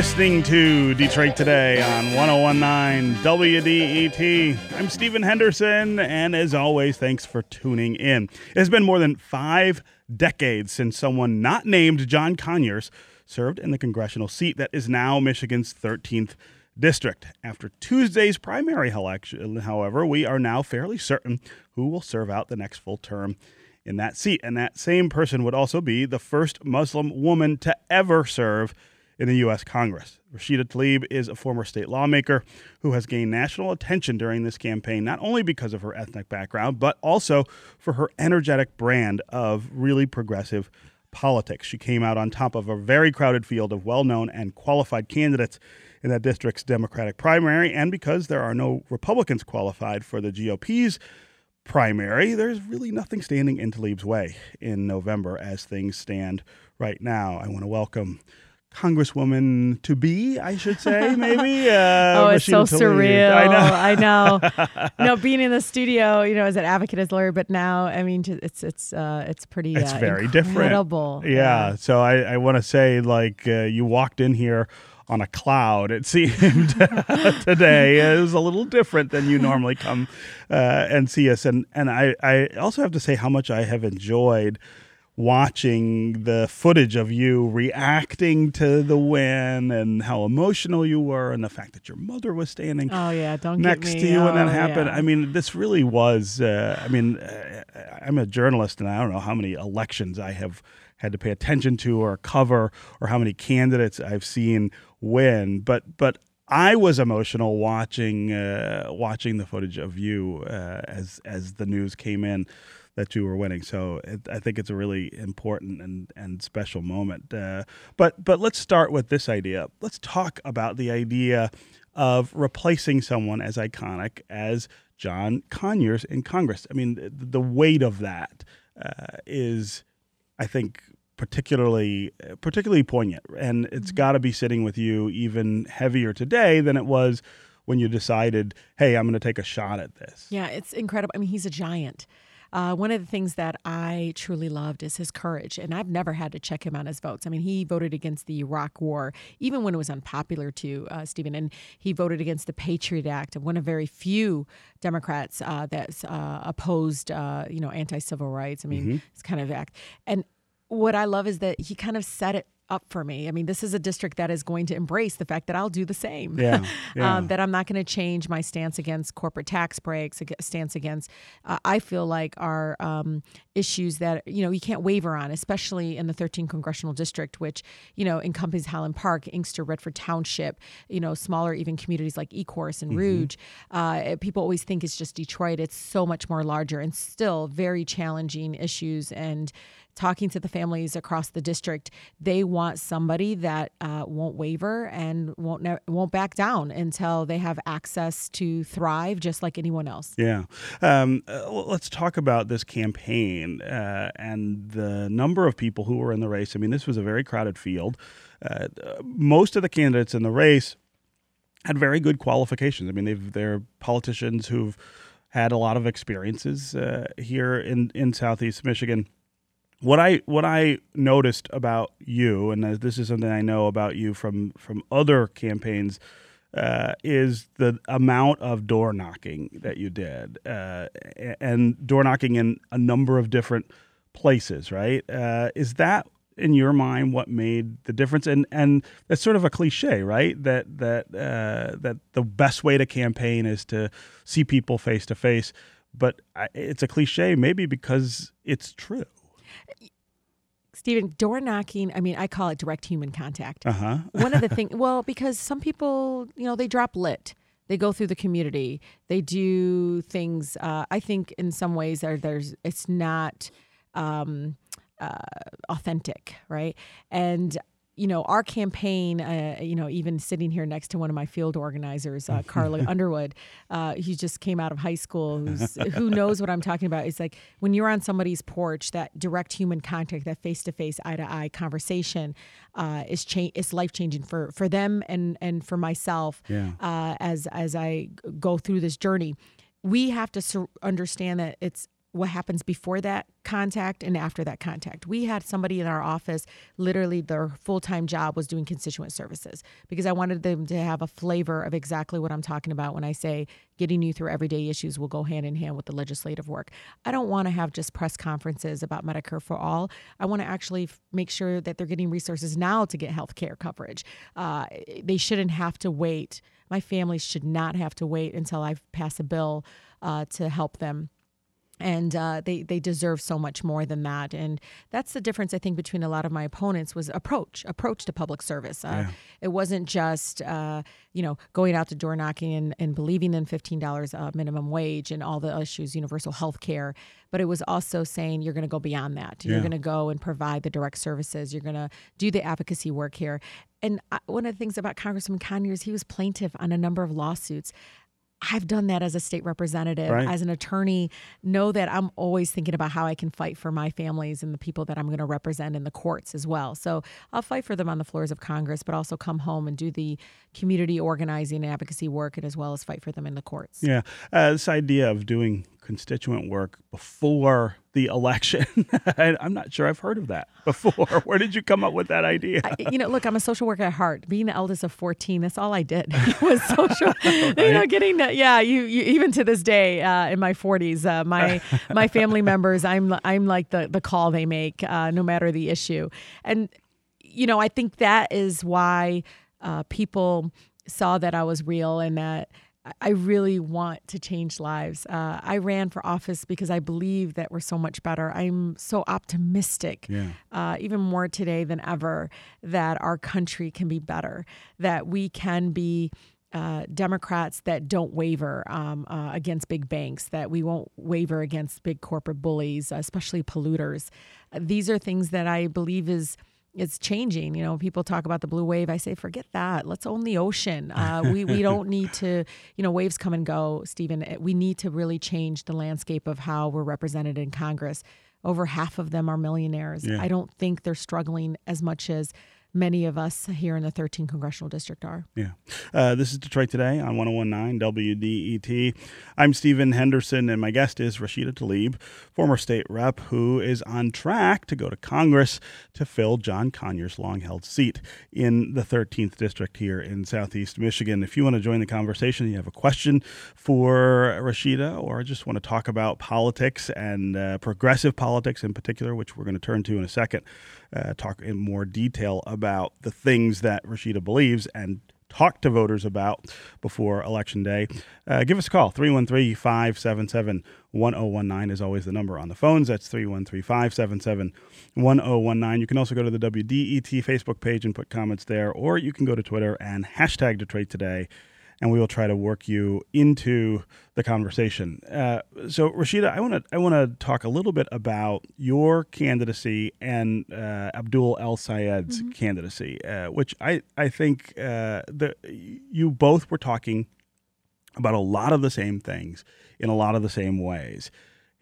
Listening to Detroit Today on 1019 WDET. I'm Stephen Henderson, and as always, thanks for tuning in. It has been more than five decades since someone not named John Conyers served in the congressional seat that is now Michigan's 13th district. After Tuesday's primary election, however, we are now fairly certain who will serve out the next full term in that seat. And that same person would also be the first Muslim woman to ever serve in the U.S. Congress. Rashida Tlaib is a former state lawmaker who has gained national attention during this campaign, not only because of her ethnic background, but also for her energetic brand of really progressive politics. She came out on top of a very crowded field of well known and qualified candidates in that district's Democratic primary, and because there are no Republicans qualified for the GOP's primary, there's really nothing standing in Tlaib's way in November as things stand right now. I want to welcome Congresswoman to be, I should say, maybe. Uh, oh, it's so surreal. I know. I know. no, being in the studio, you know, as an advocate, as a lawyer, but now, I mean, it's it's uh, it's pretty. It's uh, very incredible. different. Yeah. yeah. So I, I want to say, like, uh, you walked in here on a cloud. It seemed today it was a little different than you normally come uh, and see us. And and I I also have to say how much I have enjoyed watching the footage of you reacting to the win and how emotional you were and the fact that your mother was standing oh yeah don't next to you oh, when that happened yeah. i mean this really was uh, i mean uh, i'm a journalist and i don't know how many elections i have had to pay attention to or cover or how many candidates i've seen win but but I was emotional watching uh, watching the footage of you uh, as as the news came in that you were winning. So it, I think it's a really important and, and special moment. Uh, but but let's start with this idea. Let's talk about the idea of replacing someone as iconic as John Conyers in Congress. I mean, the, the weight of that uh, is, I think, particularly particularly poignant, and it's mm-hmm. got to be sitting with you even heavier today than it was when you decided, "Hey, I'm going to take a shot at this." Yeah, it's incredible. I mean, he's a giant. Uh, one of the things that I truly loved is his courage, and I've never had to check him on his votes. I mean, he voted against the Iraq War, even when it was unpopular to uh, Stephen, and he voted against the Patriot Act, one of very few Democrats uh, that uh, opposed, uh, you know, anti-civil rights. I mean, mm-hmm. it's kind of act. And what I love is that he kind of set it up for me. I mean, this is a district that is going to embrace the fact that I'll do the same. Yeah, yeah. um, that I'm not going to change my stance against corporate tax breaks, stance against, uh, I feel like are um, issues that, you know, you can't waver on, especially in the 13th congressional district, which, you know, encompasses Highland Park, Inkster, Redford Township, you know, smaller even communities like Ecorse and mm-hmm. Rouge. Uh, people always think it's just Detroit. It's so much more larger and still very challenging issues and, talking to the families across the district, they want somebody that uh, won't waver and won't ne- won't back down until they have access to thrive, just like anyone else. Yeah, um, uh, let's talk about this campaign uh, and the number of people who were in the race. I mean, this was a very crowded field. Uh, most of the candidates in the race had very good qualifications. I mean, they've, they're politicians who've had a lot of experiences uh, here in, in Southeast Michigan what I what I noticed about you, and this is something I know about you from from other campaigns, uh, is the amount of door knocking that you did, uh, and door knocking in a number of different places. Right? Uh, is that in your mind what made the difference? And and that's sort of a cliche, right? That that uh, that the best way to campaign is to see people face to face. But it's a cliche, maybe because it's true. Stephen, door knocking, I mean, I call it direct human contact. Uh-huh. One of the things, well, because some people, you know, they drop lit. They go through the community. They do things. Uh, I think in some ways, there, there's it's not um, uh, authentic, right? And you know, our campaign, uh, you know, even sitting here next to one of my field organizers, uh, Carla Underwood, uh, he just came out of high school, who knows what I'm talking about. It's like when you're on somebody's porch, that direct human contact, that face to face, eye to eye conversation uh, is cha- is life changing for, for them and, and for myself yeah. Uh, as, as I go through this journey. We have to understand that it's what happens before that contact and after that contact. We had somebody in our office, literally their full time job was doing constituent services because I wanted them to have a flavor of exactly what I'm talking about when I say getting you through everyday issues will go hand in hand with the legislative work. I don't want to have just press conferences about Medicare for all. I want to actually make sure that they're getting resources now to get health care coverage. Uh, they shouldn't have to wait. My family should not have to wait until I pass a bill uh, to help them and uh, they they deserve so much more than that. And that's the difference i think between a lot of my opponents was approach approach to public service. Uh, yeah. it wasn't just uh, you know going out the door knocking and, and believing in $15 uh, minimum wage and all the issues universal health care but it was also saying you're going to go beyond that. You're going to go and provide the direct services. You're going to do the advocacy work here. And uh, one of the things about congressman conyers he was plaintiff on a number of lawsuits I've done that as a state representative, right. as an attorney, know that I'm always thinking about how I can fight for my families and the people that I'm going to represent in the courts as well. So I'll fight for them on the floors of Congress, but also come home and do the community organizing and advocacy work, and as well as fight for them in the courts. Yeah. Uh, this idea of doing constituent work before the election. I'm not sure I've heard of that before. Where did you come up with that idea? I, you know, look, I'm a social worker at heart. Being the eldest of 14, that's all I did was social. right? You know, getting that. Yeah, you, you even to this day uh, in my 40s, uh, my my family members, I'm I'm like the the call they make, uh, no matter the issue, and you know, I think that is why uh, people saw that I was real and that I really want to change lives. Uh, I ran for office because I believe that we're so much better. I'm so optimistic, yeah. uh, even more today than ever, that our country can be better, that we can be. Uh, Democrats that don't waver um, uh, against big banks, that we won't waver against big corporate bullies, especially polluters. these are things that I believe is it's changing. You know, people talk about the blue wave. I say, forget that. Let's own the ocean. Uh, we we don't need to. You know, waves come and go, Stephen. We need to really change the landscape of how we're represented in Congress. Over half of them are millionaires. Yeah. I don't think they're struggling as much as many of us here in the 13th congressional district are. Yeah. Uh, this is Detroit Today on 1019 WDET. I'm Stephen Henderson, and my guest is Rashida Tlaib, former state rep who is on track to go to Congress to fill John Conyers' long held seat in the 13th district here in Southeast Michigan. If you want to join the conversation, you have a question for Rashida, or just want to talk about politics and uh, progressive politics in particular, which we're going to turn to in a second, uh, talk in more detail about the things that Rashida believes and talk to voters about before Election Day, uh, give us a call. 313 577 1019 is always the number on the phones. That's 313 577 1019. You can also go to the WDET Facebook page and put comments there, or you can go to Twitter and hashtag Detroit Today and we will try to work you into the conversation. Uh, so, Rashida, I want to I want to talk a little bit about your candidacy and uh, Abdul El Sayed's mm-hmm. candidacy, uh, which I I think uh, the you both were talking about a lot of the same things in a lot of the same ways.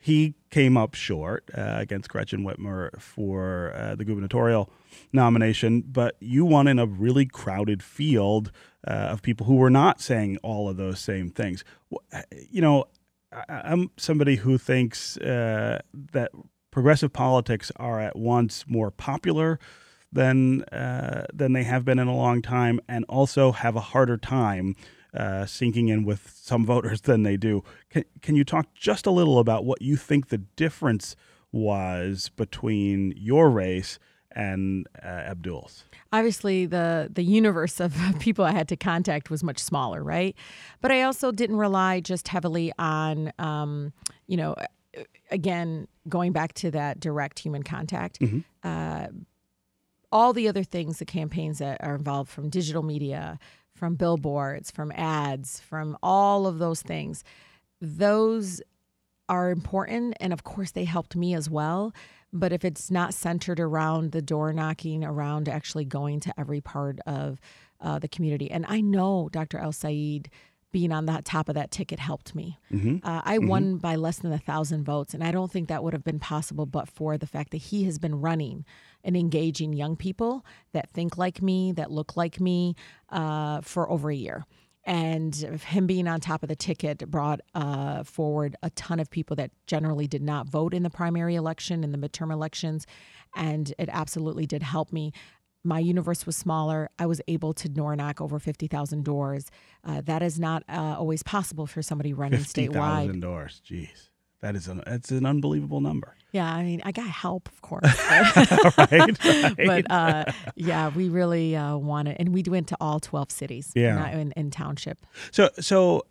He came up short uh, against Gretchen Whitmer for uh, the gubernatorial nomination, but you won in a really crowded field uh, of people who were not saying all of those same things. Uh, you know, I, am somebody who thinks uh, that progressive politics are at once more popular than uh, than they have been in a long time, and also have a harder time uh, sinking in with some voters than they do. Can, can you talk just a little about what you think the difference was between your race and uh, Abdul's? Obviously, the the universe of people I had to contact was much smaller, right? But I also didn't rely just heavily on, um, you know, again going back to that direct human contact. Mm-hmm. Uh, all the other things, the campaigns that are involved from digital media, from billboards, from ads, from all of those things. Those are important. And of course, they helped me as well. But if it's not centered around the door knocking, around actually going to every part of uh, the community, and I know Dr. El Sayed being on the top of that ticket helped me. Mm-hmm. Uh, I mm-hmm. won by less than a thousand votes, and I don't think that would have been possible but for the fact that he has been running and engaging young people that think like me, that look like me, uh, for over a year. And him being on top of the ticket brought uh, forward a ton of people that generally did not vote in the primary election, in the midterm elections. And it absolutely did help me my universe was smaller. I was able to door knock over 50,000 doors. Uh, that is not uh, always possible for somebody running 50, statewide. 50,000 doors. Jeez. That is an, that's an unbelievable number. Yeah, I mean, I got help, of course. right, right. but uh, yeah, we really uh, wanted, and we went to all 12 cities Yeah. not in, in township. So, so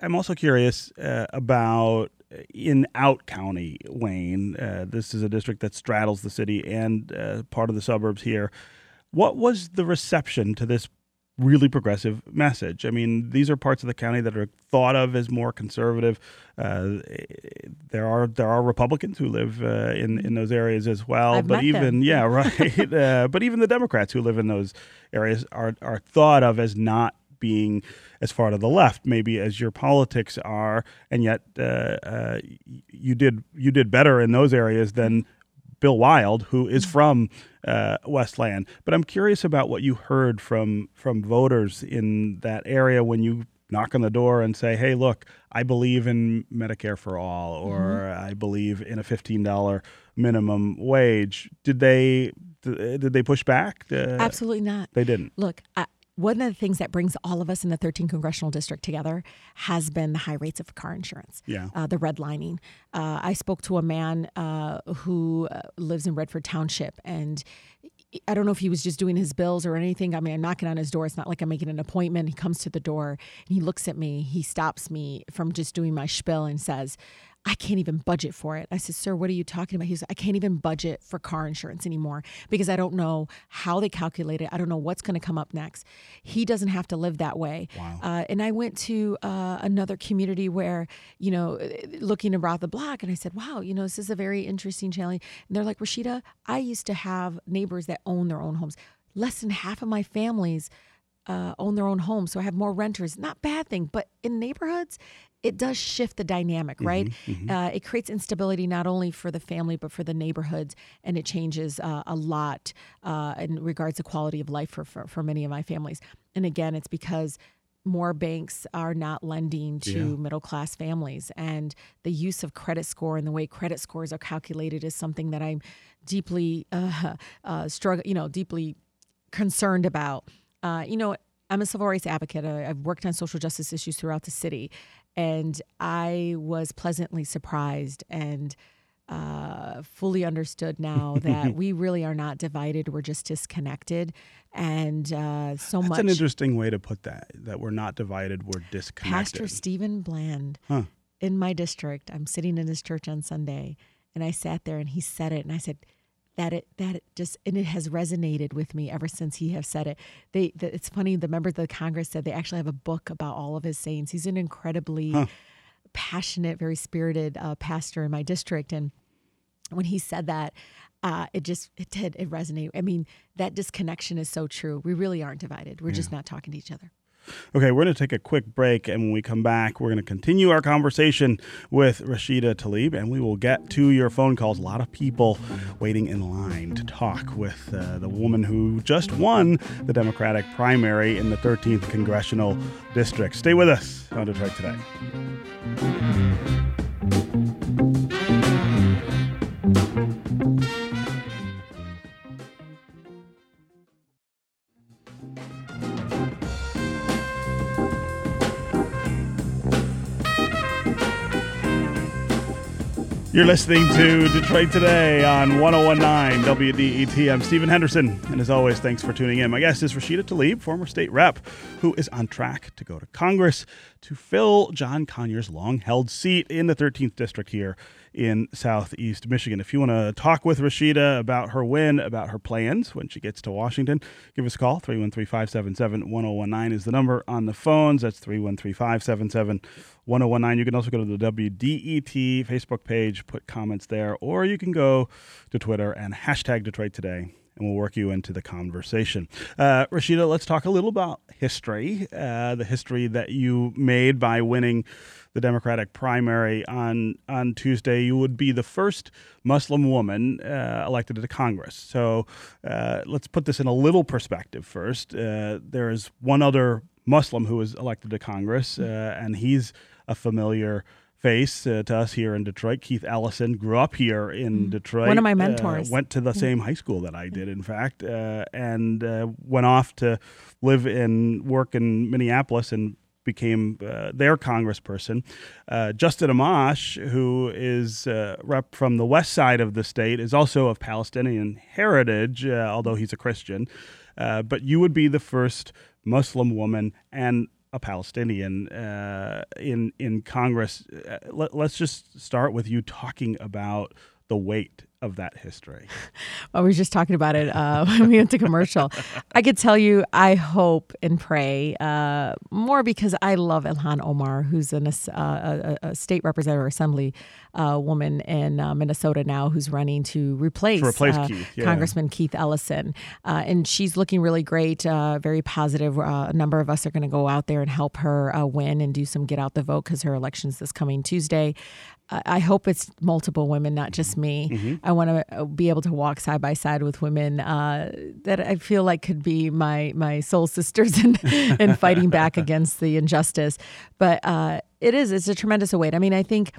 I'm also curious uh, about in Out County, Wayne. Uh, this is a district that straddles the city and uh, part of the suburbs here. What was the reception to this really progressive message? I mean, these are parts of the county that are thought of as more conservative. Uh, there are there are Republicans who live uh, in in those areas as well, I've but even them. yeah, right. uh, but even the Democrats who live in those areas are are thought of as not being as far to the left maybe as your politics are and yet uh, uh, you did you did better in those areas than Bill Wild who is from uh, Westland. But I'm curious about what you heard from from voters in that area when you knock on the door and say hey look I believe in Medicare for all or I believe in a $15 minimum wage. Did they did they push back? Uh, Absolutely not. they didn't. Look, I, one of the things that brings all of us in the 13th congressional district together has been the high rates of car insurance. Yeah. Uh, the redlining. Uh, I spoke to a man uh, who uh, lives in Redford Township, and I don't know if he was just doing his bills or anything. I mean, I'm knocking on his door. It's not like I'm making an appointment. He comes to the door and he looks at me. He stops me from just doing my spiel and says, I can't even budget for it. I said, Sir, what are you talking about? He said, I can't even budget for car insurance anymore because I don't know how they calculate it. I don't know what's going to come up next. He doesn't have to live that way. Wow. Uh, and I went to uh, another community where, you know, looking around the block, and I said, wow, you know, this is a very interesting challenge. And they're like, Rashida, I used to have neighbors that own their own homes. Less than half of my families uh, own their own homes, so I have more renters. Not bad thing, but in neighborhoods, it does shift the dynamic, right? Uh, it creates instability not only for the family but for the neighborhoods, and it changes uh, a lot uh, in regards to quality of life for, for for many of my families. And again, it's because more banks are not lending to Yeah. middle class families and the use of credit score and the way credit scores are calculated is something that i'm deeply uh, uh, struggle you know deeply concerned about uh, you know i'm a civil rights advocate I- i've worked on social justice issues throughout the city and i was pleasantly surprised and uh, fully understood now that we really are not divided we're just disconnected and uh, so That's much That's an interesting way to put that. That we're not divided, we're disconnected. Pastor Stephen Bland Huh. in my district. I'm sitting in his church on Sunday, and I sat there and he said it, and I said that it that it just and it has resonated with me ever since he have said it. They the, it's funny. The members of the Congress said they actually have a book about all of his sayings. He's an incredibly passionate, very spirited uh, pastor in my district, and when he said that. Uh, it just it did it resonated. I mean that disconnection is so true. We really aren't divided. We're just not talking to each other. Okay, we're going to take a quick break, and when we come back, we're going to continue our conversation with Rashida Tlaib, and we will get to your phone calls. A lot of people waiting in line to talk with uh, the woman who just won the Democratic primary in the 13th congressional district. Stay with us on Detroit Today. You're listening to Detroit Today on 1019 WDET. I'm Stephen Henderson, and as always, thanks for tuning in. My guest is Rashida Tlaib, former state rep, who is on track to go to Congress to fill John Conyers' long held seat in the 13th district here in Southeast Michigan. If you want to talk with Rashida about her win, about her plans when she gets to Washington, give us a call. 313 577 1019 is the number on the phones. That's 313 577 1019. You can also go to the WDET Facebook page, put comments there, or you can go to Twitter and hashtag Detroit Today. And we'll work you into the conversation. Uh, Rashida, let's talk a little about history, uh, the history that you made by winning the Democratic primary on on Tuesday. You would be the first Muslim woman uh, elected to Congress. So uh, let's put this in a little perspective first. Uh, there is one other Muslim who was elected to Congress, uh, and he's a familiar face uh, to us here in Detroit. Keith Ellison grew up here in Mm. Detroit. One of my uh, mentors. went to the same high school that I did, in fact, uh, and uh, went off to live and work in Minneapolis and became uh, their congressperson. Uh, Justin Amash, who is uh, rep from the west side of the state, is also of Palestinian heritage, uh, although he's a Christian. Uh, but you would be the first Muslim woman and a Palestinian uh, in in Congress. Uh, let, let's just start with you talking about the weight of that history. I was just talking about it uh, when we went to commercial. I could tell you, I hope and pray uh, more because I love Ilhan Omar, who's an, uh, a, a state representative or assembly uh, woman in uh, Minnesota now, who's running to replace, To replace uh, Keith, yeah. Congressman Keith Ellison. Uh, and she's looking really great, uh, very positive. Uh, a number of us are going to go out there and help her uh, win and do some get out the vote because her election's this coming Tuesday. I hope it's multiple women, not just me. I want to be able to walk side by side with women uh, that I feel like could be my my soul sisters in, in fighting back against the injustice. But uh, it is it's a tremendous weight. I mean, I think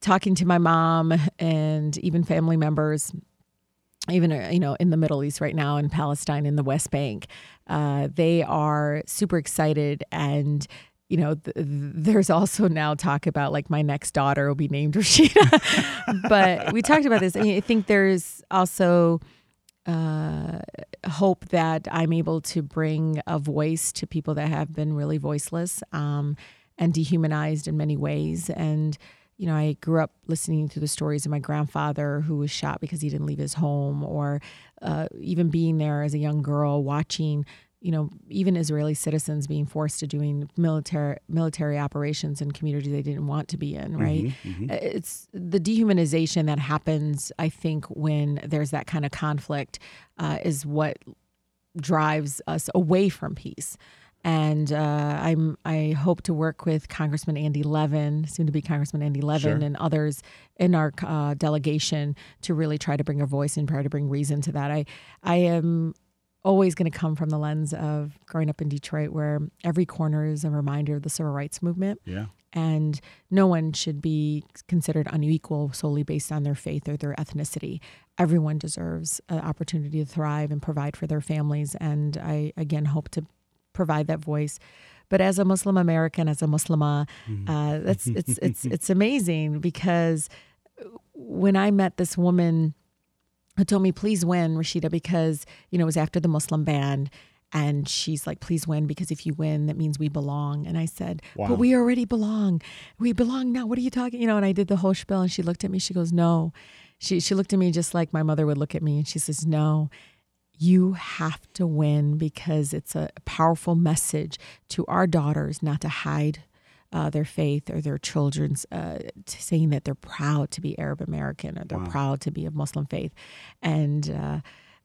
talking to my mom and even family members even uh, you know in the Middle East right now in Palestine in the West Bank, uh, they are super excited and. You know, th- there's also now talk about like my next daughter will be named Rashida, but we talked about this. and I think there's also uh, hope that I'm able to bring a voice to people that have been really voiceless um, and dehumanized in many ways. And you know, I grew up listening to the stories of my grandfather who was shot because he didn't leave his home, or uh, even being there as a young girl watching, you know, even Israeli citizens being forced to doing military military operations in communities they didn't want to be in. Right? It's the dehumanization that happens. I think when there's that kind of conflict uh, is what drives us away from peace. And uh, I'm I hope to work with Congressman Andy Levin, soon to be Congressman Andy Levin, Sure. and others in our uh, delegation to really try to bring a voice and try to bring reason to that. I I am always going to come from the lens of growing up in Detroit, where every corner is a reminder of the civil rights movement Yeah. and no one should be considered unequal solely based on their faith or their ethnicity. Everyone deserves an opportunity to thrive and provide for their families. And I, again, hope to provide that voice. But as a Muslim American, as a Muslima, uh, that's it's it's it's amazing because when I met this woman who told me, "Please win, Rashida," because you know it was after the Muslim ban, and she's like, "Please win because if you win, that means we belong." And I said, Wow. "But we already belong. We belong now. What are you talking?" You know. And I did the whole spiel, and she looked at me. She goes, "No." She she looked at me just like my mother would look at me, and she says, "No." You have to win because it's a powerful message to our daughters not to hide uh, their faith or their children's uh, saying that they're proud to be Arab American or they're proud to be of Muslim faith. And uh,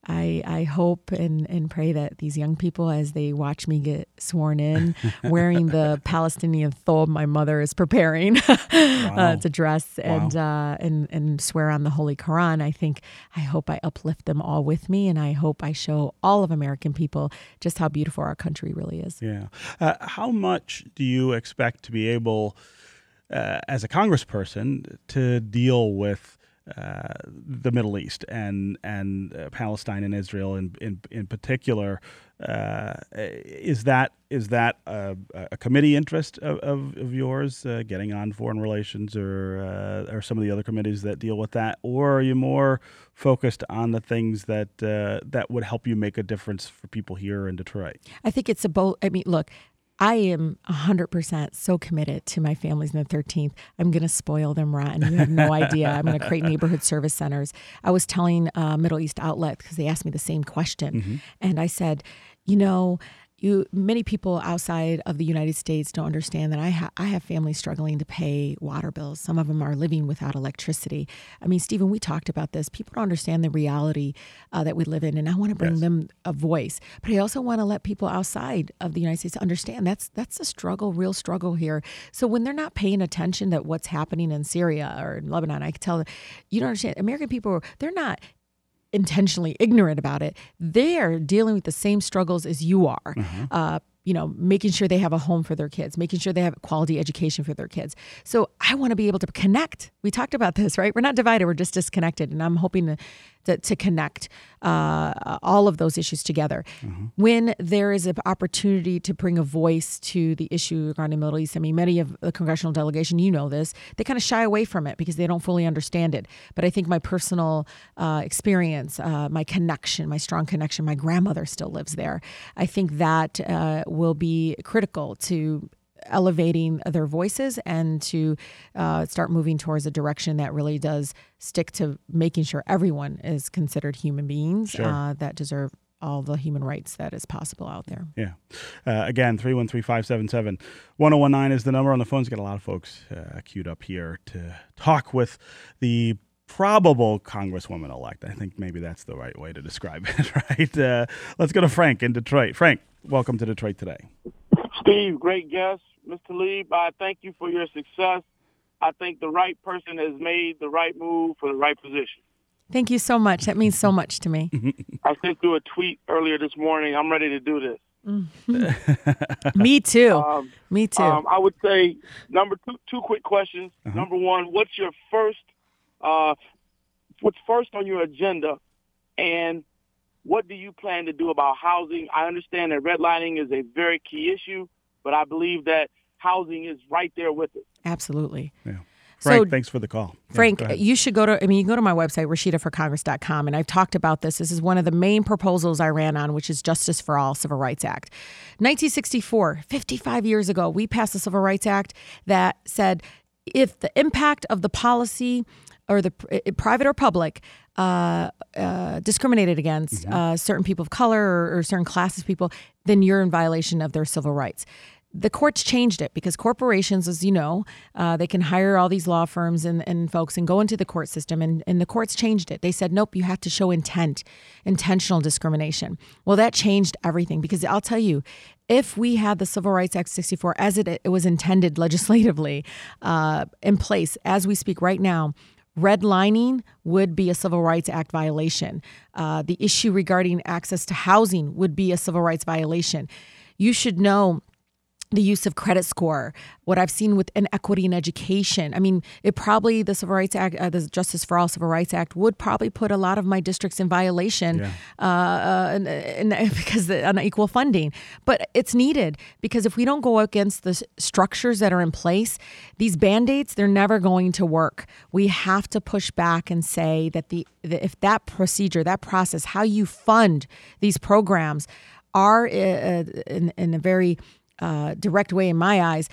I, I hope and, and pray that these young people, as they watch me get sworn in, wearing the Palestinian thobe my mother is preparing uh, to dress and, uh, and and swear on the Holy Quran, I think I hope I uplift them all with me, and I hope I show all of American people just how beautiful our country really is. Yeah. Uh, how much do you expect to be able, uh, as a congressperson, to deal with uh, the Middle East and and uh, Palestine and Israel in in, in particular? Uh, is that is that a, a committee interest of, of, of yours, uh, getting on foreign relations or uh, or some of the other committees that deal with that, or are you more focused on the things that that would help you make a difference for people here in Detroit? I think it's a both. I mean, look, I am 100% so committed to my families in the 13th. I'm going to spoil them rotten. You have no idea. I'm going to create neighborhood service centers. I was telling uh, Middle East Outlet because they asked me the same question. And I said, you know, you many people outside of the United States don't understand that I ha- I have families struggling to pay water bills. Some of them are living without electricity. I mean, Stephen, we talked about this. People don't understand the reality uh, that we live in, and I want to bring Yes. them a voice. But I also want to let people outside of the United States understand that's that's a struggle, real struggle here. So when they're not paying attention to what's happening in Syria or in Lebanon, I can tell you don't understand. American people, they're not intentionally ignorant about it. They're dealing with the same struggles as you are. Uh, you know, making sure they have a home for their kids, making sure they have quality education for their kids. So I want to be able to connect. We talked about this, right? We're not divided, we're just disconnected. And I'm hoping to, to, to connect uh, all of those issues together. Mm-hmm. When there is an opportunity to bring a voice to the issue regarding the Middle East, I mean, many of the congressional delegation, you know this, they kind of shy away from it because they don't fully understand it. But I think my personal uh, experience, uh, my connection, my strong connection, my grandmother still lives there. I think that uh, will be critical to elevating their voices and to uh, start moving towards a direction that really does stick to making sure everyone is considered human beings sure. uh, that deserve all the human rights that is possible out there. Yeah. Uh, again, 313 577 1019 is the number on the phones. Got a lot of folks uh, queued up here to talk with the probable Congresswoman elect. I think maybe that's the right way to describe it, right? Uh, let's go to Frank in Detroit. Frank, welcome to Detroit today. Steve, great guest. Mr. Lee, I thank you for your success. I think the right person has made the right move for the right position. Thank you so much. That means so much to me. I sent you a tweet earlier this morning. I'm ready to do this. me too. Um, me too. Um, I would say number two, two quick questions. Uh-huh. Number one, what's your first, uh, what's first on your agenda, and what do you plan to do about housing? I understand that redlining is a very key issue, but I believe that housing is right there with it. Absolutely. Yeah. Frank, so, thanks for the call. Frank, yeah, you should go to, I mean, you go to my website, RashidaForCongress.com, and I've talked about this. This is one of the main proposals I ran on, which is Justice for All Civil Rights Act. 1964, 55 years ago, we passed the Civil Rights Act that said if the impact of the policy or the private or public uh, uh, discriminated against mm-hmm. uh, certain people of color or, or certain classes of people, then you're in violation of their civil rights the courts changed it because corporations, as you know, uh, they can hire all these law firms and, and folks and go into the court system. And, and the courts changed it. They said, nope, you have to show intent, intentional discrimination. Well, that changed everything because I'll tell you, if we had the Civil Rights Act 64 as it, it was intended legislatively uh, in place as we speak right now, redlining would be a Civil Rights Act violation. Uh, the issue regarding access to housing would be a civil rights violation. You should know the use of credit score, what I've seen with inequity in education. I mean, it probably the Civil Rights Act, uh, the Justice for All Civil Rights Act, would probably put a lot of my districts in violation yeah. uh, uh, and, and because of unequal funding. But it's needed because if we don't go against the structures that are in place, these band aids they're never going to work. We have to push back and say that the, the if that procedure, that process, how you fund these programs are uh, uh, in, in a very uh, direct way, in my eyes,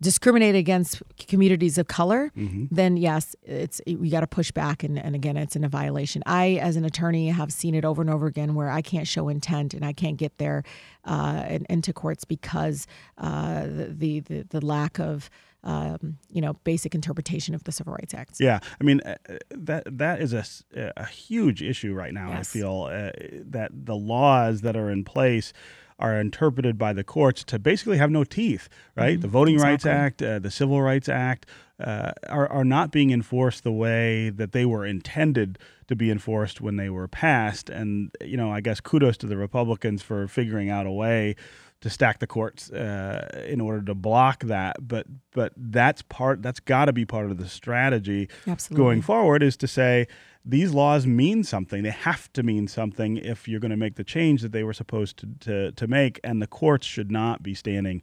discriminate against communities of color, mm-hmm. then yes, it's we got to push back, and, and again, it's in a violation. I, as an attorney, have seen it over and over again where I can't show intent and I can't get there uh, into courts because uh, the, the the lack of um, you know, basic interpretation of the Civil Rights Act. Yeah, I mean uh, that that is a, a huge issue right now. Yes. I feel uh, that the laws that are in place are interpreted by the courts to basically have no teeth, right? Mm-hmm. The Voting exactly. Rights Act, uh, the Civil Rights Act uh, are, are not being enforced the way that they were intended to be enforced when they were passed. And, you know, I guess kudos to the Republicans for figuring out a way to stack the courts uh, in order to block that. But but that's part that's got to be part of the strategy Absolutely. going forward is to say these laws mean something. They have to mean something if you're going to make the change that they were supposed to, to, to make, and the courts should not be standing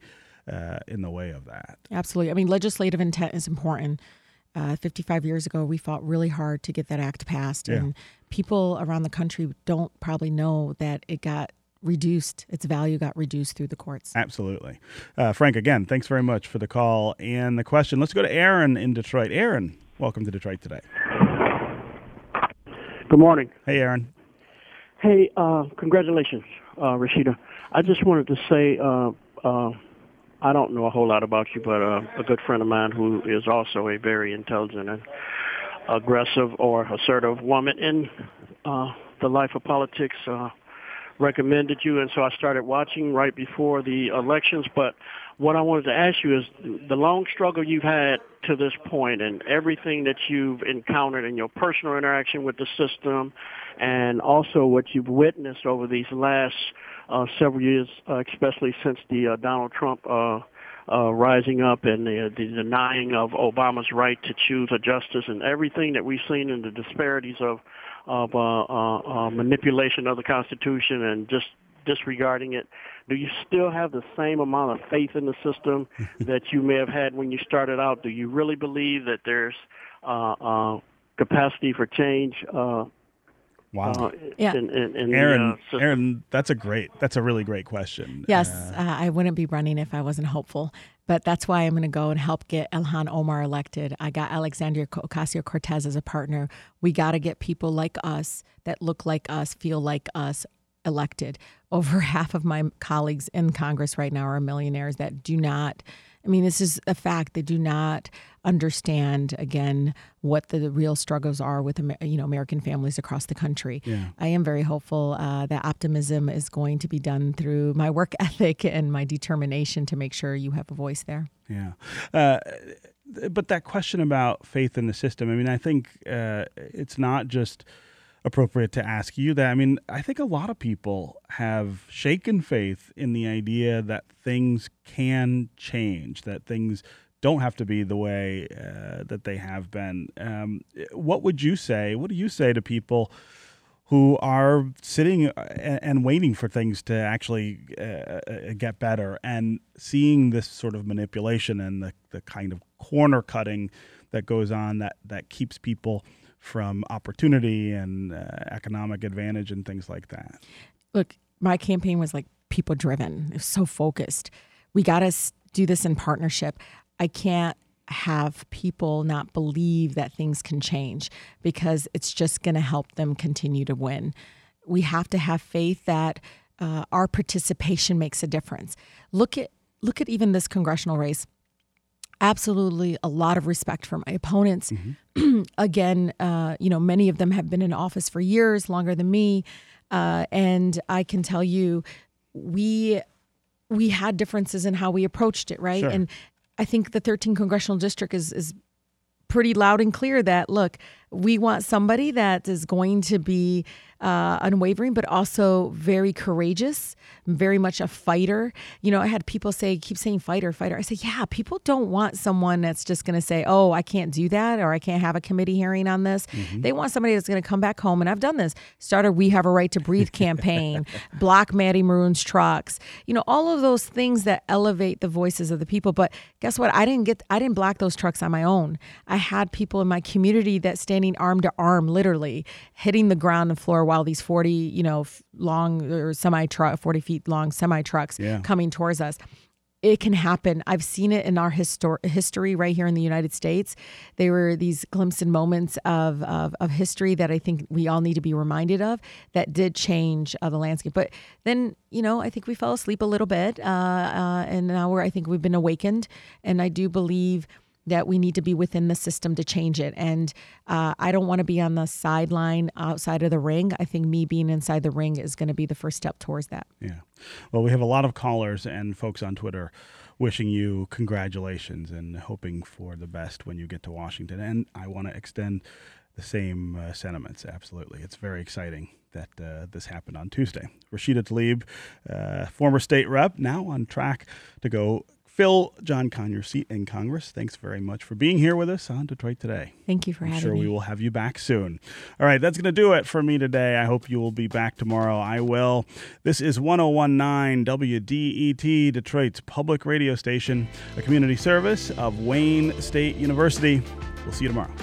uh, in the way of that. Absolutely. I mean, legislative intent is important. Uh, 55 years ago, we fought really hard to get that act passed, yeah. and people around the country don't probably know that it got reduced its value got reduced through the courts absolutely uh, frank again thanks very much for the call and the question let's go to aaron in detroit aaron welcome to detroit today Good morning. Hey, Aaron. Hey, uh, congratulations, uh, Rashida. I just wanted to say uh, uh, I don't know a whole lot about you, but uh, a good friend of mine who is also a very intelligent and aggressive or assertive woman in uh, the life of politics uh, recommended you, and so I started watching right before the elections. But what I wanted to ask you is the long struggle you've had to this point and everything that you've encountered in your personal interaction with the system and also what you've witnessed over these last uh, several years, uh, especially since the uh, Donald Trump uh, rising up and the, the denying of Obama's right to choose a justice and everything that we've seen in the disparities of of uh, uh, uh, manipulation of the Constitution and just disregarding it. Do you still have the same amount of faith in the system that you may have had when you started out? Do you really believe that there's uh, uh, capacity for change? Uh, Wow. Uh, yeah. In, in, in Aaron, the, uh, Aaron, that's a great, that's a really great question. Yes, uh, I wouldn't be running if I wasn't hopeful. But that's why I'm going to go and help get Ilhan Omar elected. I got Alexandria Ocasio Cortez as a partner. We got to get people like us that look like us, feel like us, elected. Over half of my colleagues in Congress right now are millionaires that do not. I mean, this is a fact. They do not understand again what the real struggles are with you know American families across the country. Yeah. I am very hopeful uh, that optimism is going to be done through my work ethic and my determination to make sure you have a voice there. Yeah. Uh, but that question about faith in the system, I mean, I think uh, it's not just appropriate to ask you that. I mean, I think a lot of people have shaken faith in the idea that things can change, that things don't have to be the way uh, that they have been. Um, what would you say? What do you say to people who are sitting uh, and waiting for things to actually uh, uh, get better and seeing this sort of manipulation and the, the kind of corner cutting that goes on that, that keeps people from opportunity and uh, economic advantage and things like that? Look, my campaign was like people driven. It was so focused. We got to do this in partnership. I can't have people not believe that things can change because it's just going to help them continue to win. We have to have faith that uh, our participation makes a difference. Look at look at even this congressional race. Absolutely, a lot of respect for my opponents. Mm-hmm. Again, uh, you know, many of them have been in office for years, longer than me, uh, and I can tell you, we we had differences in how we approached it, right? Sure. And I think the 13th congressional district is is pretty loud and clear that look, we want somebody that is going to be uh, unwavering, but also very courageous, very much a fighter. You know, I had people say, keep saying fighter, fighter. I say, yeah, people don't want someone that's just going to say, oh, I can't do that or I can't have a committee hearing on this. Mm-hmm. They want somebody that's going to come back home. And I've done this. Started We Have a Right to Breathe campaign, block Matty Moroun's trucks, you know, all of those things that elevate the voices of the people. But guess what? I didn't get, I didn't block those trucks on my own. I had people in my community that standing arm to arm, literally hitting the ground and floor while these 40, you know, long or semi truck, 40 feet long semi trucks yeah. coming towards us. It can happen. I've seen it in our histor- history right here in the United States. There were these glimpses and moments of, of, of, history that I think we all need to be reminded of that did change uh, the landscape. But then, you know, I think we fell asleep a little bit. Uh, uh, and now we're, I think we've been awakened. And I do believe – that we need to be within the system to change it. And uh, I don't want to be on the sideline outside of the ring. I think me being inside the ring is going to be the first step towards that. Yeah. Well, we have a lot of callers and folks on Twitter wishing you congratulations and hoping for the best when you get to Washington. And I want to extend the same uh, sentiments. Absolutely. It's very exciting that uh, this happened on Tuesday. Rashida Tlaib, uh, former state rep, now on track to go fill John Conyers' seat in Congress. Thanks very much for being here with us on Detroit Today. Thank you for I'm having sure me. we will have you back soon. All right, that's going to do it for me today. I hope you will be back tomorrow. I will. This is 1019 WDET, Detroit's public radio station, a community service of Wayne State University. We'll see you tomorrow.